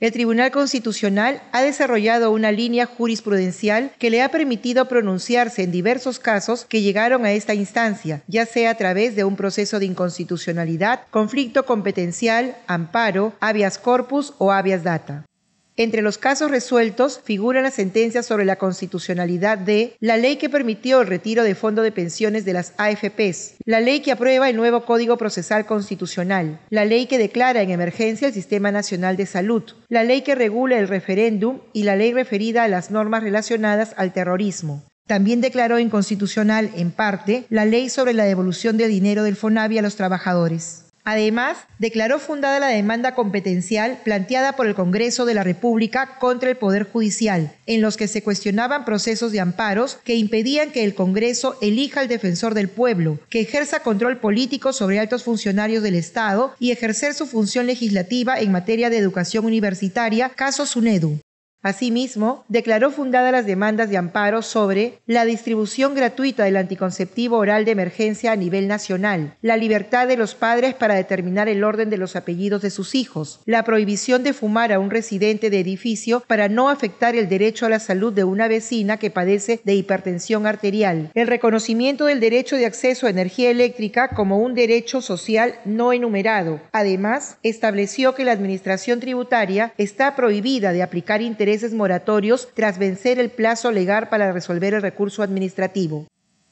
El Tribunal Constitucional ha desarrollado una línea jurisprudencial que le ha permitido pronunciarse en diversos casos que llegaron a esta instancia, ya sea a través de un proceso de inconstitucionalidad, conflicto competencial, amparo, habeas corpus o habeas data. Entre los casos resueltos figura la sentencia sobre la constitucionalidad de la ley que permitió el retiro de fondo de pensiones de las AFPs, la ley que aprueba el nuevo Código Procesal Constitucional, la ley que declara en emergencia el Sistema Nacional de Salud, la ley que regula el referéndum y la ley referida a las normas relacionadas al terrorismo. También declaró inconstitucional, en parte, la ley sobre la devolución de dinero del FONAVI a los trabajadores. Además, declaró fundada la demanda competencial planteada por el Congreso de la República contra el Poder Judicial, en los que se cuestionaban procesos de amparos que impedían que el Congreso elija al defensor del pueblo, que ejerza control político sobre altos funcionarios del Estado y ejercer su función legislativa en materia de educación universitaria, caso SUNEDU. Asimismo, declaró fundadas las demandas de amparo sobre la distribución gratuita del anticonceptivo oral de emergencia a nivel nacional, la libertad de los padres para determinar el orden de los apellidos de sus hijos, la prohibición de fumar a un residente de edificio para no afectar el derecho a la salud de una vecina que padece de hipertensión arterial, el reconocimiento del derecho de acceso a energía eléctrica como un derecho social no enumerado. Además, estableció que la Administración tributaria está prohibida de aplicar intereses moratorios tras vencer el plazo legal para resolver el recurso administrativo.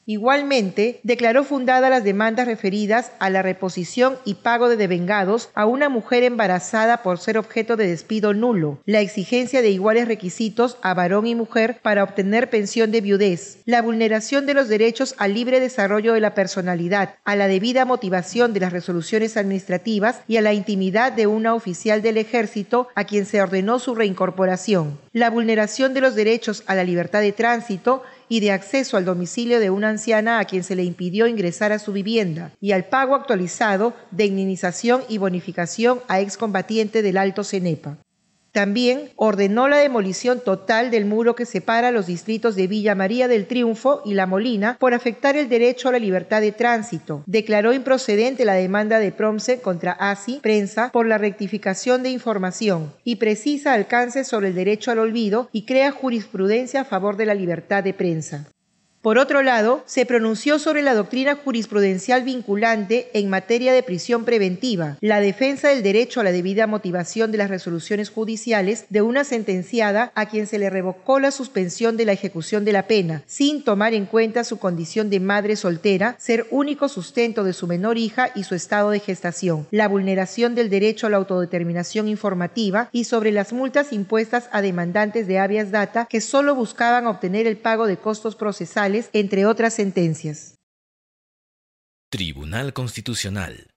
Igualmente, declaró fundadas las demandas referidas a la reposición y pago de devengados a una mujer embarazada por ser objeto de despido nulo, la exigencia de iguales requisitos a varón y mujer para obtener pensión de viudez, la vulneración de los derechos al libre desarrollo de la personalidad, a la debida motivación de las resoluciones administrativas y a la intimidad de una oficial del ejército a quien se ordenó su reincorporación, la vulneración de los derechos a la libertad de tránsito y de acceso al domicilio de una anciana a quien se le impidió ingresar a su vivienda y al pago actualizado de indemnización y bonificación a excombatiente del Alto Cenepa. También ordenó la demolición total del muro que separa los distritos de Villa María del Triunfo y La Molina por afectar el derecho a la libertad de tránsito. Declaró improcedente la demanda de Promse contra ASI, prensa, por la rectificación de información y precisa alcance sobre el derecho al olvido y crea jurisprudencia a favor de la libertad de prensa. Por otro lado, se pronunció sobre la doctrina jurisprudencial vinculante en materia de prisión preventiva, la defensa del derecho a la debida motivación de las resoluciones judiciales de una sentenciada a quien se le revocó la suspensión de la ejecución de la pena, sin tomar en cuenta su condición de madre soltera, ser único sustento de su menor hija y su estado de gestación, la vulneración del derecho a la autodeterminación informativa y sobre las multas impuestas a demandantes de habeas data que solo buscaban obtener el pago de costos procesales entre otras sentencias. Tribunal Constitucional